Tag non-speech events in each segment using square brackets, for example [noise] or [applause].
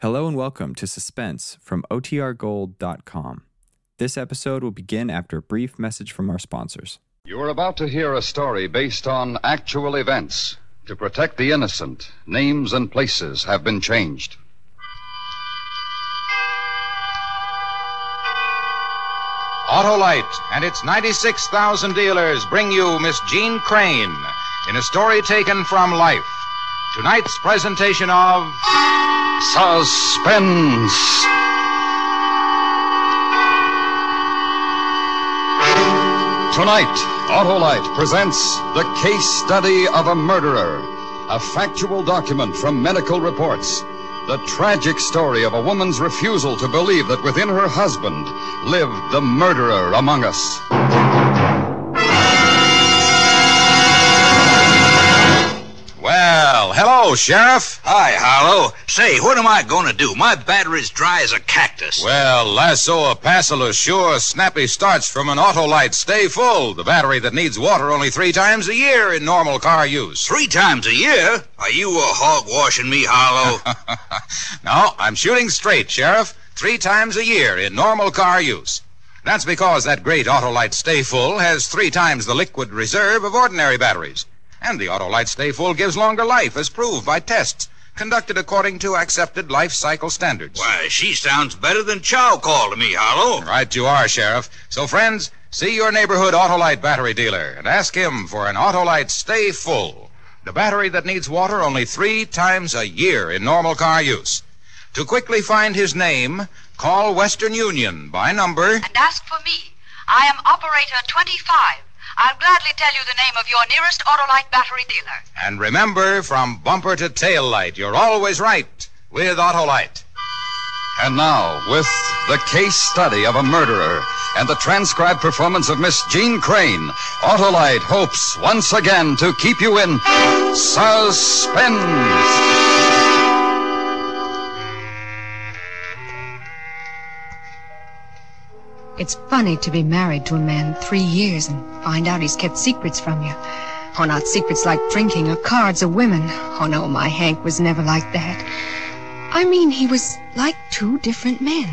Hello and welcome to Suspense from OTRGold.com. This episode will begin after a brief message from our sponsors. You are about to hear a story based on actual events. To protect the innocent, names and places have been changed. Autolite and its 96,000 dealers bring you Miss Jeanne Crain in a story taken from life. Tonight's presentation of Suspense. Tonight, Autolite presents the case study of a murderer, a factual document from medical reports, the tragic story of a woman's refusal to believe that within her husband lived the murderer among us. Well, hello, Sheriff. Hi, Harlow. Say, what am I going to do? My battery's dry as a cactus. Well, Lasso a Passel sure snappy starts from an Autolite Sta-Ful, the battery that needs water only three times a year in normal car use. Three times a year? Are you a hog washing me, Harlow? [laughs] no, I'm shooting straight, Sheriff. Three times a year in normal car use. That's because that great Autolite Sta-Ful has three times the liquid reserve of ordinary batteries. And the Autolite Sta-Ful gives longer life, as proved by tests conducted according to accepted life cycle standards. Why, she sounds better than Chow Call to me, Harlow. Right you are, Sheriff. So, friends, see your neighborhood Autolite battery dealer and ask him for an Autolite Sta-Ful, the battery that needs water only three times a year in normal car use. To quickly find his name, call Western Union by number. and ask for me. I am operator 25. I'll gladly tell you the name of your nearest Autolite battery dealer. And remember, from bumper to tail light, you're always right with Autolite. And now, with the case study of a murderer and the transcribed performance of Miss Jeanne Crain, Autolite hopes once again to keep you in suspense. It's funny to be married to a man three years and find out he's kept secrets from you. Oh, not secrets like drinking or cards or women. Oh, no, my Hank was never like that. I mean, he was like two different men.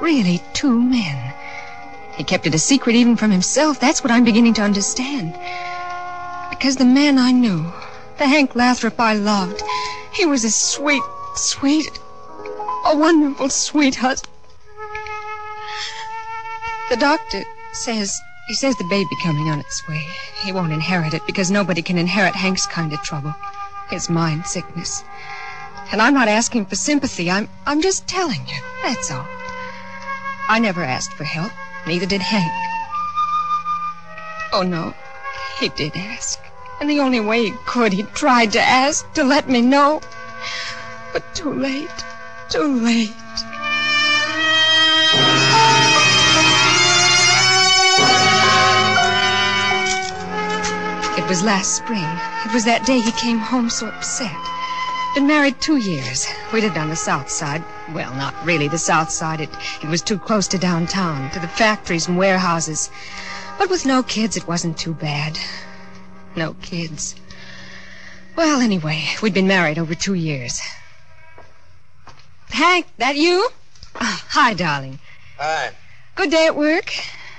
Really, two men. He kept it a secret even from himself. That's what I'm beginning to understand. Because the man I knew, the Hank Lathrop I loved, he was a sweet, sweet, a wonderful sweet husband. The doctor says he says the baby coming on its way. He won't inherit it because nobody can inherit Hank's kind of trouble. His mind sickness. And I'm not asking for sympathy. I'm I'm just telling you. That's all. I never asked for help. Neither did Hank. Oh no. He did ask. And the only way he could, he tried to ask to let me know. But too late. Too late. It was last spring. It was that day he came home so upset. Been married two years. We lived on the south side. Well, not really the south side. It, it was too close to downtown, to the factories and warehouses. But with no kids, it wasn't too bad. No kids. Well, anyway, we'd been married over two years. Hank, that you? Oh, hi, darling. Hi. Good day at work.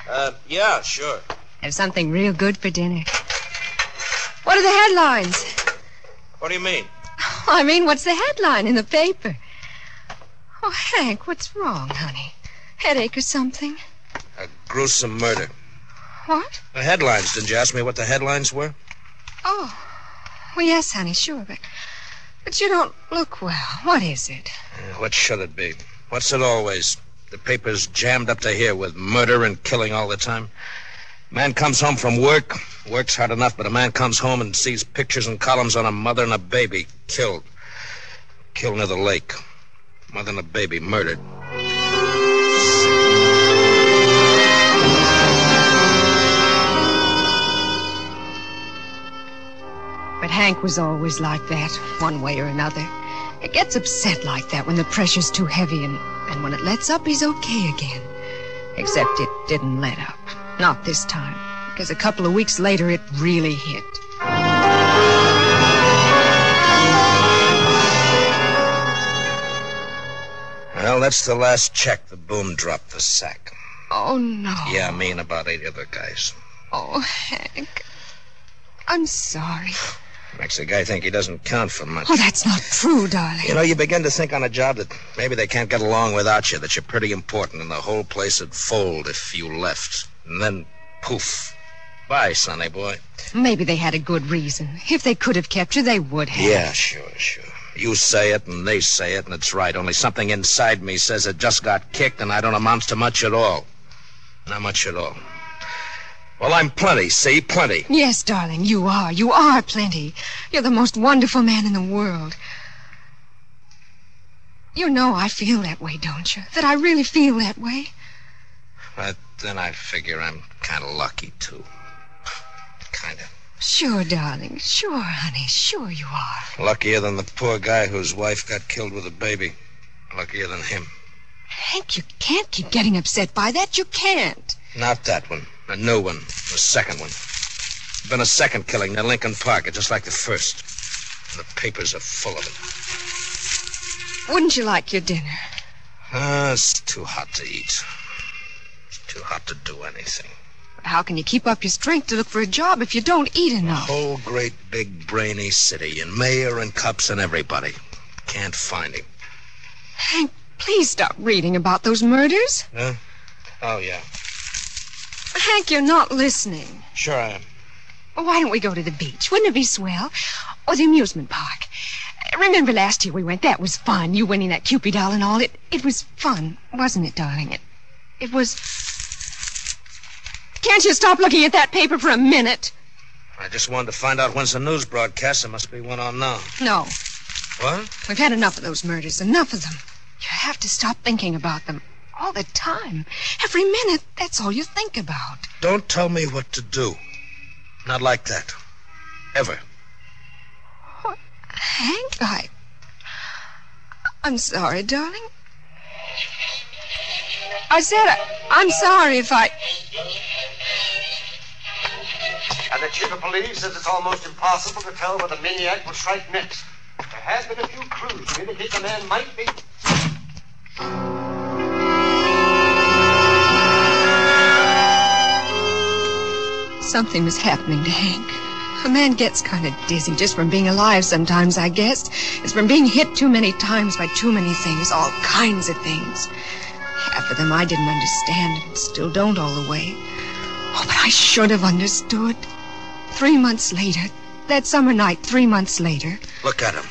Uh, yeah, sure. Have something real good for dinner. What are the headlines? What do you mean? I mean, what's the headline in the paper? Oh, Hank, what's wrong, honey? Headache or something? A gruesome murder. What? The headlines. Didn't you ask me what the headlines were? Oh. Well, yes, honey, sure, but but you don't look well. What is it? Uh, What should it be? What's it always? The paper's jammed up to here with murder and killing all the time. Man comes home from work, works hard enough, but a man comes home and sees pictures and columns on a mother and a baby killed. Killed near the lake. Mother and a baby murdered. But Hank was always like that, one way or another. It gets upset like that when the pressure's too heavy, and, and when it lets up, he's okay again. Except it didn't let up. Not this time. Because a couple of weeks later, it really hit. Well, that's the last check the boom dropped the sack. Oh, no. Yeah, me and about eight other guys. Oh, Hank. I'm sorry. Makes a guy think he doesn't count for much. Oh, that's not true, darling. You know, you begin to think on a job that maybe they can't get along without you, that you're pretty important, and the whole place would fold if you left. And then, poof. Bye, sonny boy. Maybe they had a good reason. If they could have kept you, they would have. Yeah, sure, sure. You say it, and they say it, and it's right. Only something inside me says it just got kicked, and I don't amount to much at all. Not much at all. Well, I'm plenty, see? Plenty. Yes, darling, you are. You are plenty. You're the most wonderful man in the world. You know I feel that way, don't you? That I really feel that way. But then I figure I'm kind of lucky, too. Kind of. Sure, darling. Sure, honey. Sure you are. Luckier than the poor guy whose wife got killed with a baby. Luckier than him. Hank, you can't keep getting upset by that. You can't. Not that one. A new one. The second one. Been a second killing near Lincoln Park, just like the first. And The papers are full of it. Wouldn't you like your dinner? Ah, it's too hot to eat. Too hot to do anything. How can you keep up your strength to look for a job if you don't eat enough? Whole great big brainy city, and mayor and cops and everybody. Can't find him. Hank, please stop reading about those murders. Huh? Oh, yeah. Hank, you're not listening. Sure I am. Well, why don't we go to the beach? Wouldn't it be swell? Or the amusement park? Remember last year we went? That was fun. You winning that Cupid doll and all. It it was fun, wasn't it, darling? It it was. Can't you stop looking at that paper for a minute? I just wanted to find out when's the news broadcast. There must be one on now. No. What? We've had enough of those murders. Enough of them. You have to stop thinking about them all the time. Every minute. That's all you think about. Don't tell me what to do. Not like that. Ever. Oh, Hank, I. I'm sorry, darling. I said I, I'm sorry if I. And the chief of police says it's almost impossible to tell where the maniac will strike next. There has been a few clues to indicate the man might be. Something was happening to Hank. A man gets kind of dizzy just from being alive sometimes, I guess. It's from being hit too many times by too many things, all kinds of things. Half of them I didn't understand and still don't all the way. Oh, but I should have understood. Three months later, that summer night, three months later, Look at him.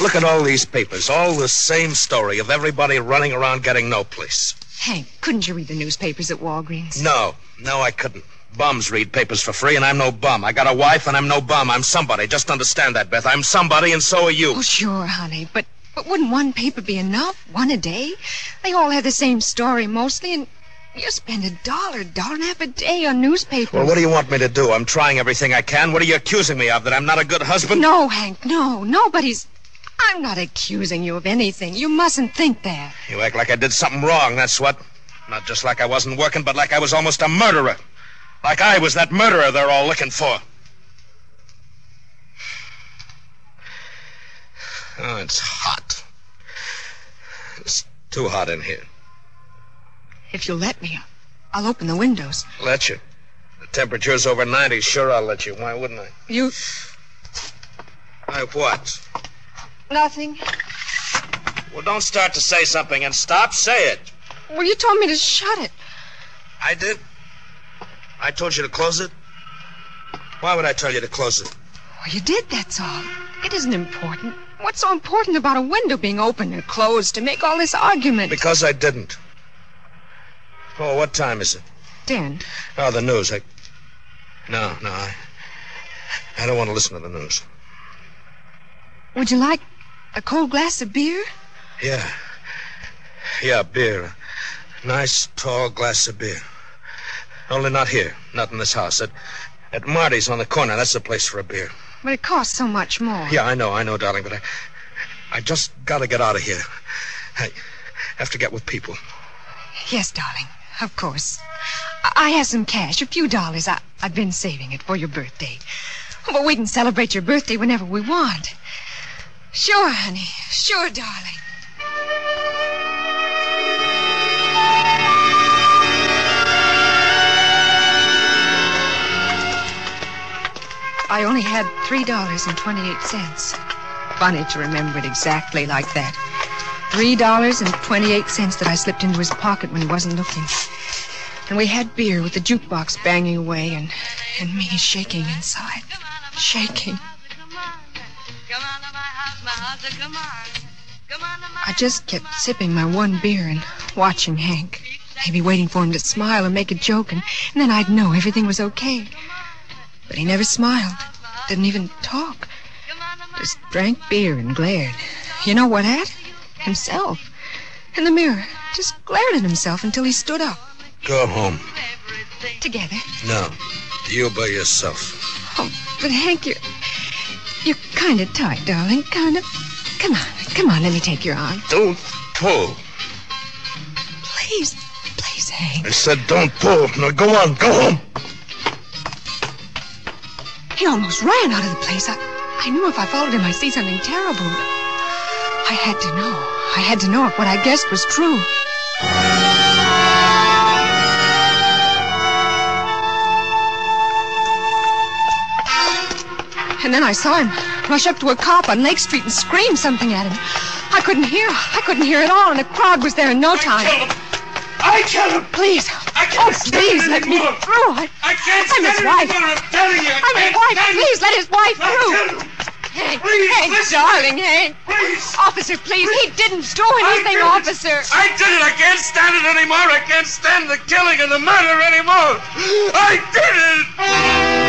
Look at all these papers. All the same story of everybody running around getting no place. Hank, couldn't you read the newspapers at Walgreens? No, no, I couldn't. Bums read papers for free, and I'm no bum. I got a wife, and I'm no bum. I'm somebody. Just understand that, Beth. I'm somebody, and so are you. Oh, sure, honey, but but wouldn't one paper be enough? One a day? They all have the same story mostly, and you spend a dollar, dollar and a half a day on newspapers. Well, what do you want me to do? I'm trying everything I can. What are you accusing me of? That I'm not a good husband? No, Hank, no. Nobody's. I'm not accusing you of anything. You mustn't think that. You act like I did something wrong, that's what. Not just like I wasn't working, but like I was almost a murderer. Like I was that murderer they're all looking for. [sighs] Oh, it's hot. It's too hot in here. If you'll let me, I'll open the windows. Let you. The temperature's over 90. Sure, I'll let you. Why wouldn't I? You. I what? Nothing. Well, don't start to say something and stop. Say it. Well, you told me to shut it. I did? I told you to close it? Why would I tell you to close it? Well, you did, that's all. It isn't important. What's so important about a window being open and closed to make all this argument? Because I didn't. Oh, what time is it? Dan, Oh, the news. I. No, no, I. I don't want to listen to the news. would you like a cold glass of beer? Yeah. Yeah, beer. A nice, tall glass of beer. Only not here. Not in this house. At, at Marty's on the corner. That's the place for a beer. But it costs so much more. Yeah, I know, I know, darling, but I. I just gotta get out of here. I have to get with people. Yes, darling. Of course. I I have some cash, a few dollars. I, I've been saving it for your birthday. But we can celebrate your birthday whenever we want. Sure, honey. Sure, darling. I only had $3.28. Funny to remember it exactly like that. $3.28 that I slipped into his pocket when he wasn't looking. And we had beer with the jukebox banging away and, and me shaking inside. Shaking. I just kept sipping my one beer and watching Hank. Maybe waiting for him to smile or make a joke, and, and then I'd know everything was okay. But he never smiled, didn't even talk. Just drank beer and glared. You know what at? Himself. In the mirror. Just glared at himself until he stood up. Go home. Together. No. You by yourself. Oh, but Hank, you're. You're kind of tight, darling. Kind of. Come on. Come on, let me take your arm. Don't pull. Please. Please, Hank. I said don't pull. Now go on. Go home. He almost ran out of the place. I, I knew if I followed him, I'd see something terrible. I had to know. I had to know if what I guessed was true. And then I saw him rush up to a cop on Lake Street and scream something at him. I couldn't hear. I couldn't hear at all, and a crowd was there in no time. I killed him. Please. I Oh, can't stand please it let me through. I, I can't I'm his it wife. anymore. I'm telling you. I I'm his wife. Please let his wife through. Hank, Please, Hank, listen. darling, Hank. Please. Officer, please. He didn't do I anything, did officer. I did it. I can't stand it anymore. I can't stand the killing and the murder anymore. I did it.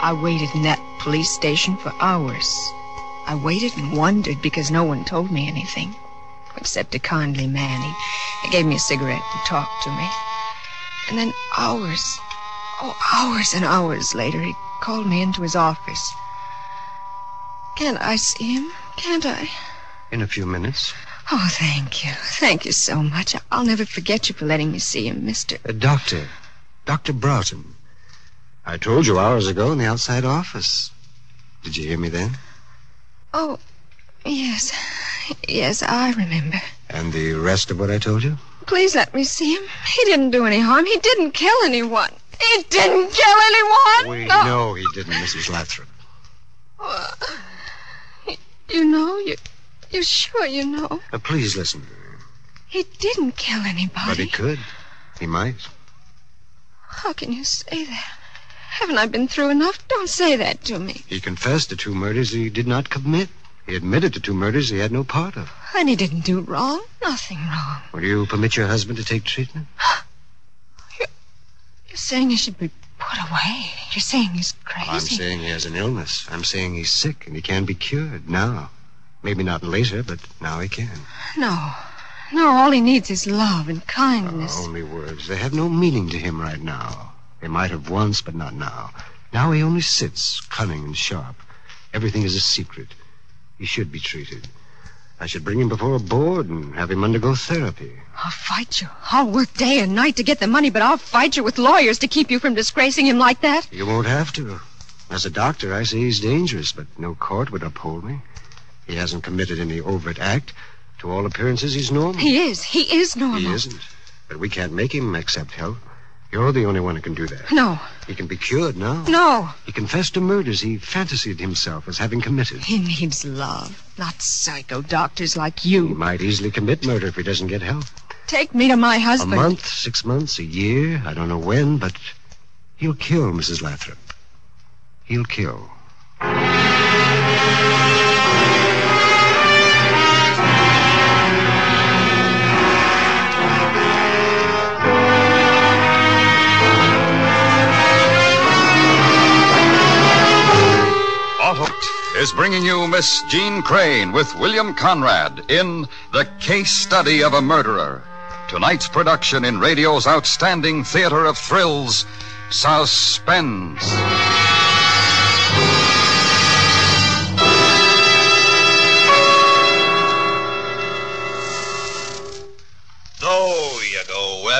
I waited in that police station for hours. I waited and wondered because no one told me anything. Except a kindly man. He, he gave me a cigarette and talked to me. And then hours, oh, hours and hours later, he called me into his office. Can't I see him? Can't I? In a few minutes. Oh, thank you. Thank you so much. I'll never forget you for letting me see him, mister. A doctor. Dr. Broughton. I told you hours ago in the outside office. Did you hear me then? Oh, yes. Yes, I remember. And the rest of what I told you? Please let me see him. He didn't do any harm. He didn't kill anyone. He didn't kill anyone. We no. know he didn't, Mrs. Lathrop. You know? You, you're sure you know? Uh, please listen. He didn't kill anybody. But he could. He might. How can you say that? Haven't I been through enough? Don't say that to me. He confessed to two murders he did not commit. He admitted to two murders he had no part of. And he didn't do wrong. Nothing wrong. Will you permit your husband to take treatment? [gasps] You're saying he should be put away. You're saying he's crazy. I'm saying he has an illness. I'm saying he's sick and he can be cured now. Maybe not later, but now he can. No. No, all he needs is love and kindness. Uh, only words. They have no meaning to him right now. They might have once, but not now. Now he only sits, cunning and sharp. Everything is a secret. He should be treated. I should bring him before a board and have him undergo therapy. I'll fight you. I'll work day and night to get the money, but I'll fight you with lawyers to keep you from disgracing him like that. You won't have to. As a doctor, I say he's dangerous, but no court would uphold me. He hasn't committed any overt act. To all appearances, he's normal. He is. He is normal. He isn't. But we can't make him accept help. You're the only one who can do that. No. He can be cured now. No. He confessed to murders he fantasied himself as having committed. He needs love, not psycho doctors like you. He might easily commit murder if he doesn't get help. Take me to my husband. A month, six months, a year, I don't know when, but he'll kill Mrs. Lathrop. He'll kill. Is bringing you Miss Jeanne Crain with William Conrad in The Case Study of a Murderer. Tonight's production in radio's outstanding theater of thrills, Suspense.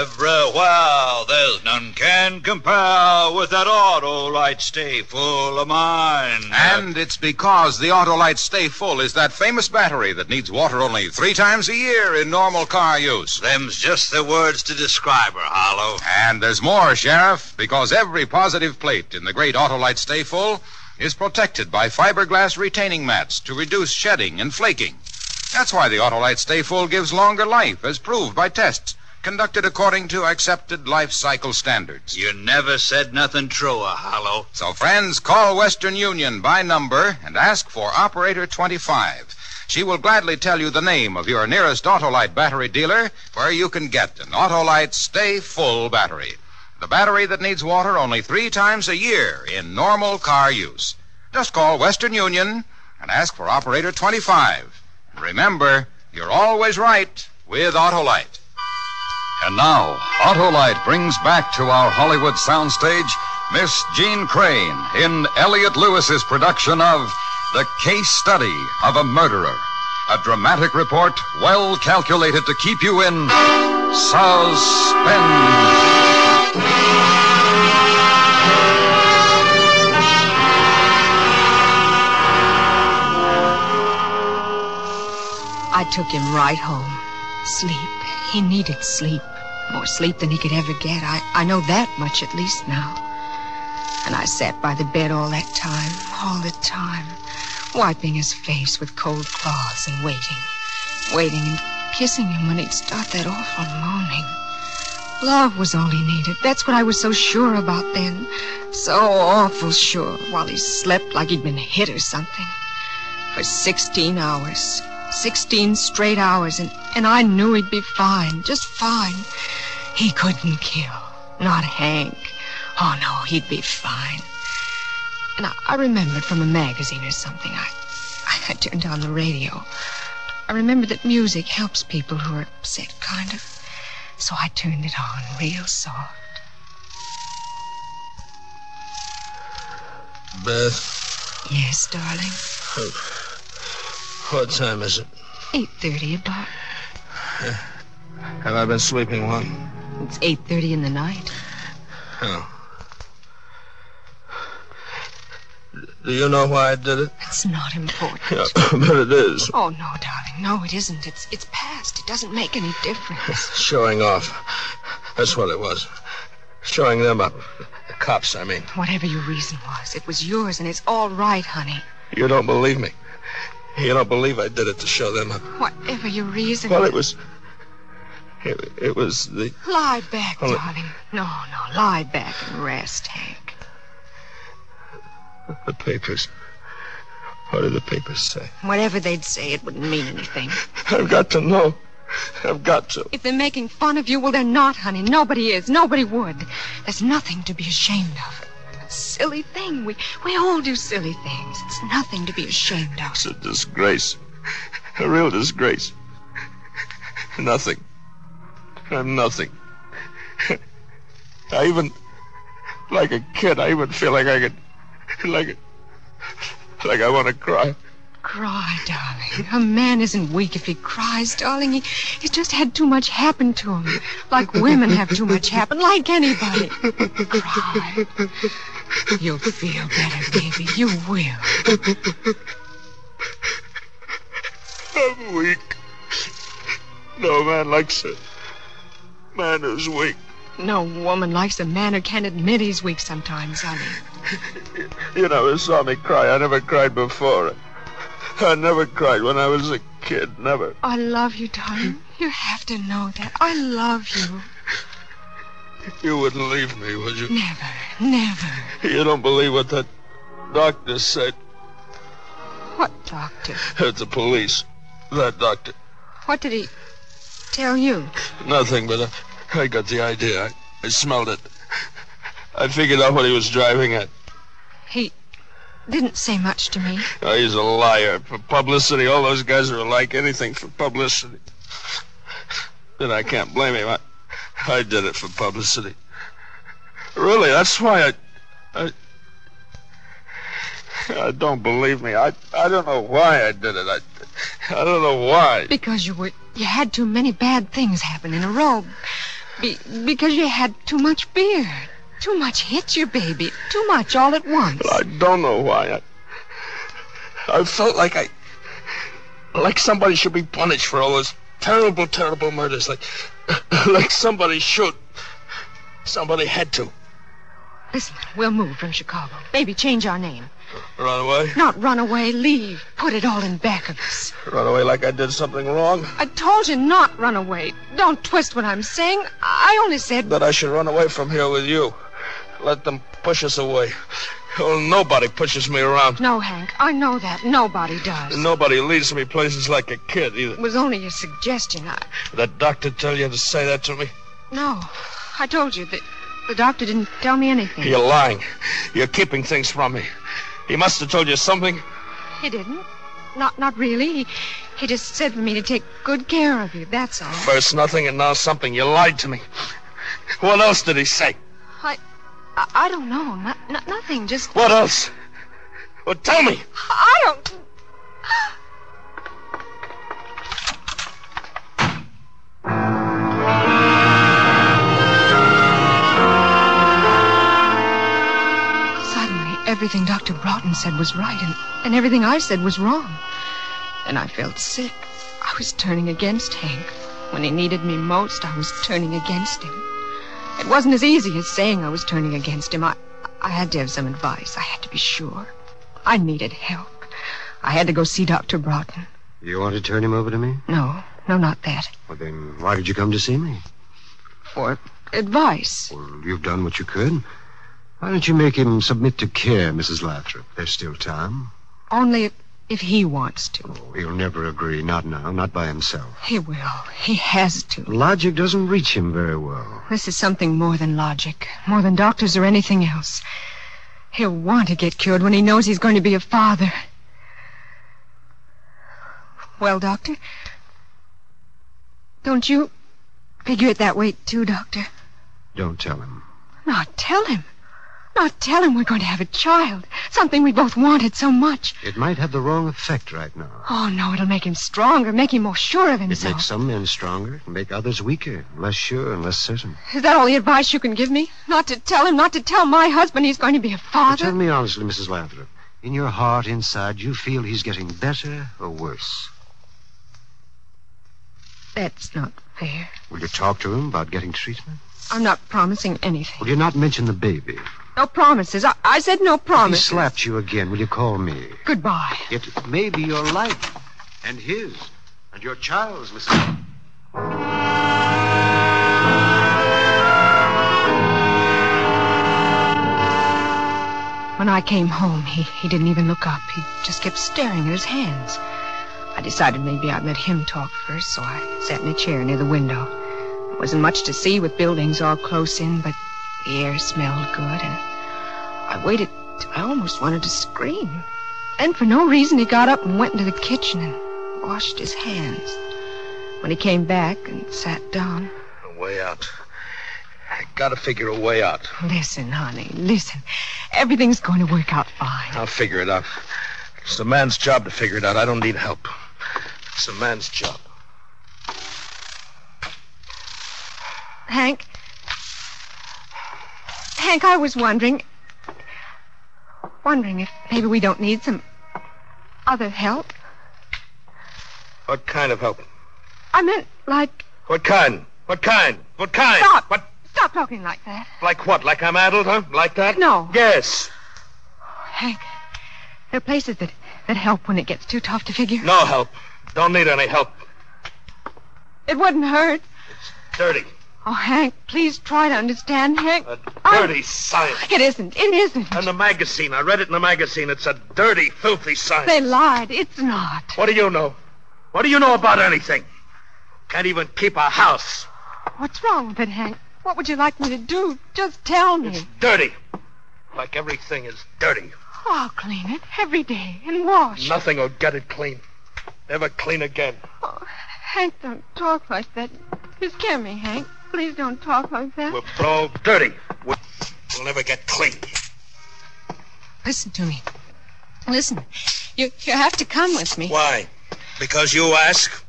Every while. There's none can compare with that Autolite Sta-Ful of mine. And it's because the Autolite Sta-Ful is that famous battery that needs water only three times a year in normal car use. Them's just the words to describe her, Harlow. And there's more, Sheriff, because every positive plate in the great Autolite Sta-Ful is protected by fiberglass retaining mats to reduce shedding and flaking. That's why the Autolite Sta-Ful gives longer life, as proved by tests conducted according to accepted life cycle standards. You never said nothing truer, Harlow. So, friends, call Western Union by number and ask for Operator 25. She will gladly tell you the name of your nearest Autolite battery dealer where you can get an Autolite Sta-Ful battery. The battery that needs water only three times a year in normal car use. Just call Western Union and ask for Operator 25. Remember, you're always right with Autolite. And now, Autolite brings back to our Hollywood soundstage Miss Jeanne Crain in Elliot Lewis's production of The Case Study of a Murderer. A dramatic report well calculated to keep you in suspense. I took him right home. Sleep. He needed sleep. More sleep than he could ever get. I, I know that much at least now. And I sat by the bed all that time, all the time, wiping his face with cold cloths and waiting, waiting and kissing him when he'd start that awful moaning. Love was all he needed. That's what I was so sure about then. So awful sure while he slept like he'd been hit or something. For 16 hours. 16 straight hours, and, and I knew he'd be fine, just fine. He couldn't kill. Not Hank. Oh, no, he'd be fine. And I, I remembered from a magazine or something. I, I turned on the radio. I remembered that music helps people who are upset, kind of. So I turned it on real soft. Beth, Yes, darling. Oh. What time is it? 8.30 about. Have I been sleeping long? It's 8.30 in the night. Oh. Do you know why I did it? It's not important. Yeah, [laughs] but it is. Oh, no, darling. No, it isn't. It's, it's past. It doesn't make any difference. [laughs] Showing off. That's what it was. Showing them up. The cops, I mean. Whatever your reason was, it was yours, and it's all right, honey. You don't believe me. You don't believe I did it to show them up. Whatever your reason Well, it was. It, it was the. Lie back, Well, darling. No, no, lie back and rest, Hank. The papers. What did the papers say? Whatever they'd say, it wouldn't mean anything. I've got to know. I've got to. If they're making fun of you, well, they're not, honey. Nobody is. Nobody would. There's nothing to be ashamed of. Silly thing. We, we all do silly things. It's nothing to be ashamed of. It's a disgrace. A real disgrace. Nothing. I'm nothing. I even, like a kid, I even feel like I could, like, like I want to cry. Cry, darling. A man isn't weak if he cries, darling. He, he's just had too much happen to him. Like women have too much happen, like anybody. Cry. You'll feel better, baby. You will. I'm weak. No man likes a man who's weak. No woman likes a man who can't admit he's weak sometimes, honey. You never saw me cry. I never cried before. I never cried when I was a kid. Never. I love you, darling. You have to know that. I love you. You wouldn't leave me, would you? Never, never. You don't believe what that doctor said. What doctor? It's the police. That doctor. What did he tell you? Nothing, but I, I got the idea. I, I smelled it. I figured out what he was driving at. He didn't say much to me. Oh, he's a liar. For publicity, all those guys are alike. Anything for publicity. Then I can't blame him. I, I did it for publicity. Really, that's why I, I, I don't believe me. I, I don't know why I did it. I, I don't know why. Because you were you had too many bad things happen in a row. Be- because you had too much beer. Too much hit your baby. Too much all at once. I don't know why. I, I felt like I. Like somebody should be punished for all those terrible, terrible murders. Like. [laughs] Like somebody should. Somebody had to. Listen, we'll move from Chicago. Baby, change our name. Run away? Not run away, leave. Put it all in back of us. Run away like I did something wrong? I told you not run away. Don't twist what I'm saying. I only said. That I should run away from here with you. Let them push us away. Oh, nobody pushes me around. No, Hank. I know that. Nobody does. Nobody leads me places like a kid either. It was only a suggestion. I... That doctor tell you to say that to me? No. I told you that the doctor didn't tell me anything. You're lying. You're keeping things from me. He must have told you something. He didn't. Not not really. He, he just said for me to take good care of you. That's all. First nothing and now something. You lied to me. What else did he say? I I, I don't know. Not, not, nothing. Just. What else? Well, tell me. I don't. Suddenly, everything Dr. Broughton said was right, and, and everything I said was wrong. And I felt sick. I was turning against Hank. When he needed me most, I was turning against him. It wasn't as easy as saying I was turning against him. I, I had to have some advice. I had to be sure. I needed help. I had to go see Dr. Broughton. You want to turn him over to me? No, no, not that. Well, then why did you come to see me? For advice. Well, you've done what you could. Why don't you make him submit to care, Mrs. Lathrop? There's still time. Only if, he wants to. Oh, he'll never agree. Not now. Not by himself. He will. He has to. Logic doesn't reach him very well. This is something more than logic, more than doctors or anything else. He'll want to get cured when he knows he's going to be a father. Well, Doctor? Don't you figure it that way, too, Doctor? Don't tell him. Not tell him. Not tell him we're going to have a child. Something we both wanted so much. It might have the wrong effect right now. Oh, no, it'll make him stronger, make him more sure of himself. It makes some men stronger, make others weaker, less sure and less certain. Is that all the advice you can give me? Not to tell him, not to tell my husband he's going to be a father? tell me honestly, Mrs. Lathrop. In your heart, inside, you feel he's getting better or worse? That's not fair. Will you talk to him about getting treatment? I'm not promising anything. Will you not mention the baby? No promises. I, I said no If he slapped you again, will you call me? Goodbye. It may be your life and his and your child's, Mrs. When I came home, he, he didn't even look up. He just kept staring at his hands. I decided maybe I'd let him talk first, so I sat in a chair near the window. There wasn't much to see with buildings all close in, but the air smelled good, and I waited till I almost wanted to scream. And for no reason, he got up and went into the kitchen and washed his hands. When he came back and sat down, A way out. I gotta figure a way out. listen, honey, listen. Everything's going to work out fine. I'll figure it out. It's a man's job to figure it out. I don't need help. It's a man's job. Hank? Hank, I was wondering. Wondering if maybe we don't need some other help. What kind of help? I meant like. What kind? What kind? What kind? Stop! What? Stop talking like that. Like what? Like I'm addled, huh? Like that? No. Yes. Hank, there are places that, that help when it gets too tough to figure. No help. Don't need any help. It wouldn't hurt. It's dirty. Oh, Hank, please try to understand, Hank. A I- dirty science. It isn't. It isn't. In the magazine. I read it in the magazine. It's a dirty, filthy science. They lied. It's not. What do you know? What do you know about anything? Can't even keep a house. What's wrong with it, Hank? What would you like me to do? Just tell me. It's dirty. Like everything is dirty. Oh, I'll clean it every day and wash. Nothing will get it clean. Never clean again. Oh, Hank, don't talk like that. You scare me, Hank. Please don't talk like that. We'll all dirty. We'll, we'll never get clean. Listen to me. Listen. You, you have to come with me. Why? Because you ask?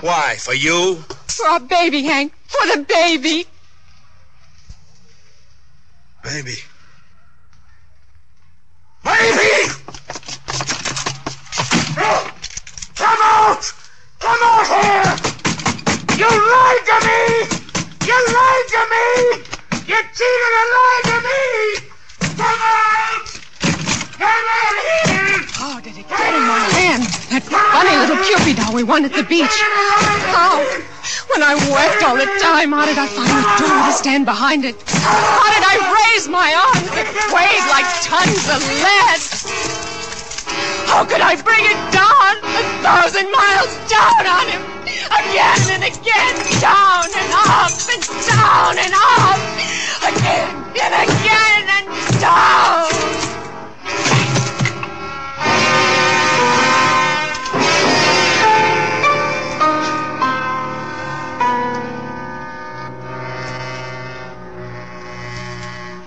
Why? For you? For our baby, Hank. For the baby. Baby. Baby! Won at the beach. How? When I wept all the time, how did I find the door to stand behind it? How did I raise my arms that weighed like tons of lead? How could I bring it down a thousand miles down on him? Again and again, down and up and down and up. Again and again and down.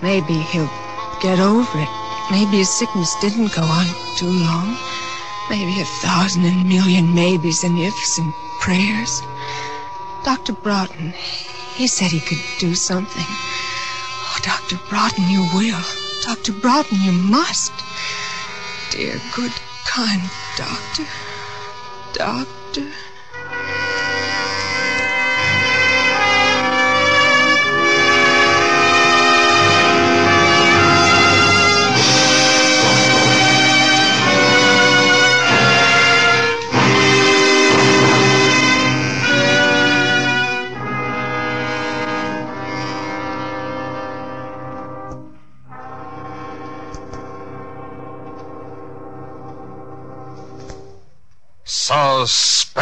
Maybe he'll get over it. Maybe his sickness didn't go on too long. Maybe a thousand and million maybes and ifs and prayers. Dr. Broughton, he said he could do something. Oh, Dr. Broughton, you will. Dr. Broughton, you must. Dear, good, kind doctor. Doctor.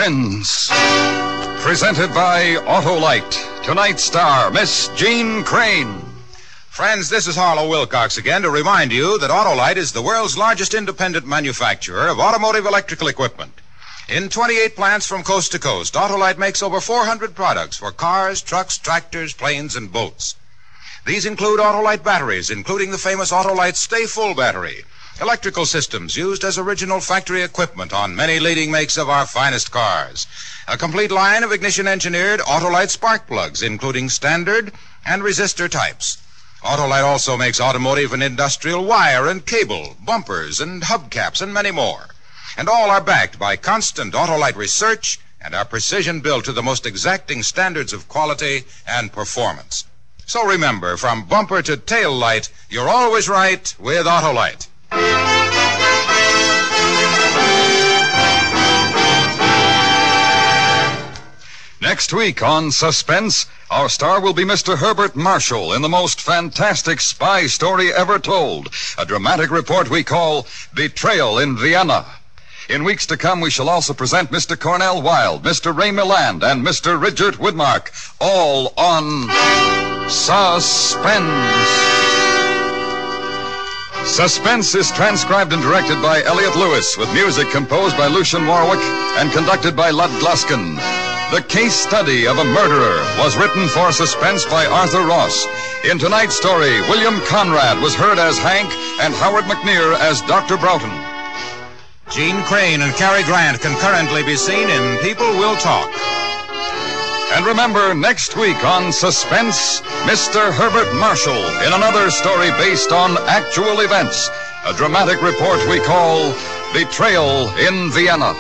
Suspense. Presented by Autolite. Tonight's star, Miss Jeanne Crain. Friends, this is Harlow Wilcox again to remind you that Autolite is the world's largest independent manufacturer of automotive electrical equipment. In 28 plants from coast to coast, Autolite makes over 400 products for cars, trucks, tractors, planes, and boats. These include Autolite batteries, including the famous Autolite Sta-Ful battery, electrical systems used as original factory equipment on many leading makes of our finest cars, a complete line of ignition engineered Autolite spark plugs, including standard and resistor types. Autolite also makes automotive and industrial wire and cable, bumpers and hubcaps, and many more. And all are backed by constant Autolite research and are precision built to the most exacting standards of quality and performance. So remember, from bumper to tail light, you're always right with Autolite. Next week on Suspense, our star will be Mr. Herbert Marshall in the most fantastic spy story ever told, a dramatic report we call Betrayal in Vienna. In weeks to come, we shall also present Mr. Cornel Wilde, Mr. Ray Milland, and Mr. Richard Widmark, all on Suspense. Suspense is transcribed and directed by Elliot Lewis, with music composed by Lucien Moraweck and conducted by Lud Gluskin. The Case Study of a Murderer was written for Suspense by Arthur Ross. In tonight's story, William Conrad was heard as Hank and Howard McNear as Dr. Broughton. Jeanne Crain and Cary Grant can currently be seen in People Will Talk. And remember, next week on Suspense, Mr. Herbert Marshall in another story based on actual events. A dramatic report we call Betrayal in Vienna.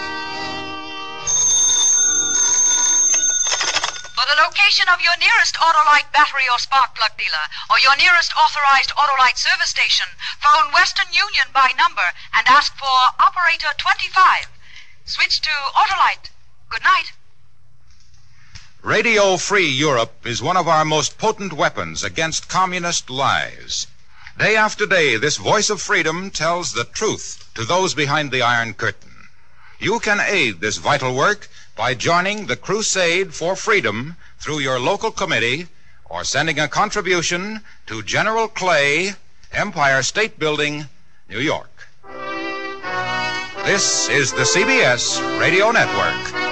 For the location of your nearest Autolite battery or spark plug dealer, or your nearest authorized Autolite service station, phone Western Union by number and ask for Operator 25. Switch to Autolite. Good night. Radio Free Europe is one of our most potent weapons against communist lies. Day after day, this voice of freedom tells the truth to those behind the Iron Curtain. You can aid this vital work by joining the crusade for freedom through your local committee or sending a contribution to General Clay, Empire State Building, New York. This is the CBS Radio Network.